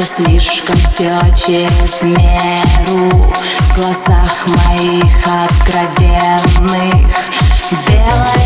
Ты слишком все через меру В глазах моих откровенных. Белых